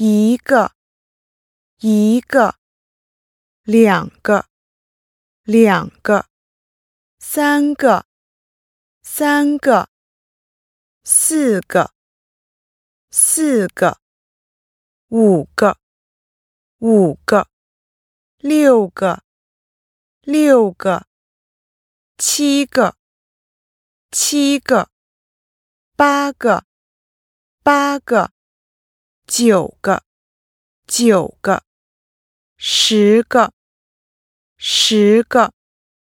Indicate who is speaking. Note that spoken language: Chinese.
Speaker 1: 一个，一个，两个，两个，三个，三个，四个，四个，五个，五个，六个，六个，七个，七个，八个，八个。九个，九个，十个，十个。